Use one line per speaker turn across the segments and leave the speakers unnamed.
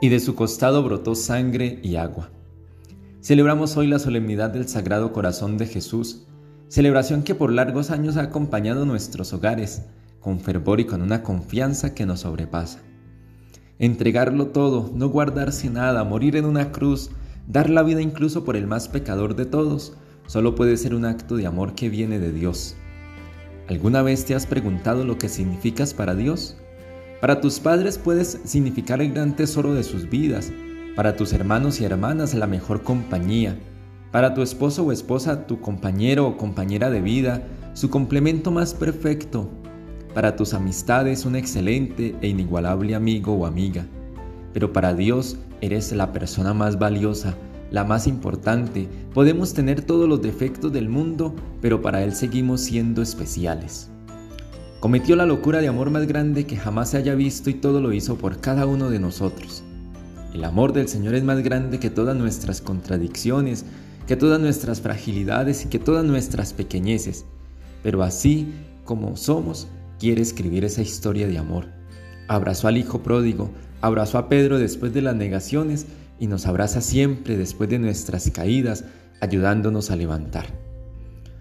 y de su costado brotó sangre y agua. Celebramos hoy la solemnidad del Sagrado Corazón de Jesús, celebración que por largos años ha acompañado nuestros hogares, con fervor y con una confianza que nos sobrepasa. Entregarlo todo, no guardarse nada, morir en una cruz, dar la vida incluso por el más pecador de todos, solo puede ser un acto de amor que viene de Dios. ¿Alguna vez te has preguntado lo que significas para Dios? Para tus padres puedes significar el gran tesoro de sus vidas, para tus hermanos y hermanas la mejor compañía, para tu esposo o esposa tu compañero o compañera de vida, su complemento más perfecto, para tus amistades un excelente e inigualable amigo o amiga, pero para Dios eres la persona más valiosa, la más importante. Podemos tener todos los defectos del mundo, pero para Él seguimos siendo especiales. Cometió la locura de amor más grande que jamás se haya visto y todo lo hizo por cada uno de nosotros. El amor del Señor es más grande que todas nuestras contradicciones, que todas nuestras fragilidades y que todas nuestras pequeñeces. Pero así como somos, quiere escribir esa historia de amor. Abrazó al Hijo pródigo, abrazó a Pedro después de las negaciones y nos abraza siempre después de nuestras caídas, ayudándonos a levantar.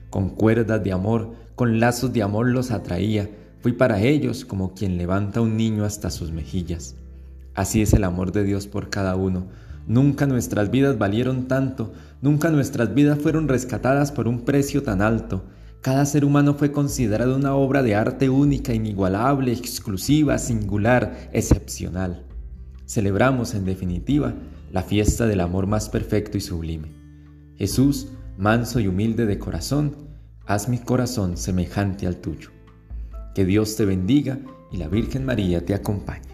Con cuerdas de amor, con lazos de amor los atraía, fui para ellos como quien levanta un niño hasta sus mejillas. Así es el amor de Dios por cada uno. Nunca nuestras vidas valieron tanto, nunca nuestras vidas fueron rescatadas por un precio tan alto. Cada ser humano fue considerado una obra de arte única, inigualable, exclusiva, singular, excepcional. Celebramos, en definitiva, la fiesta del amor más perfecto y sublime. Jesús, manso y humilde de corazón, haz mi corazón semejante al tuyo. Que Dios te bendiga y la Virgen María te acompañe.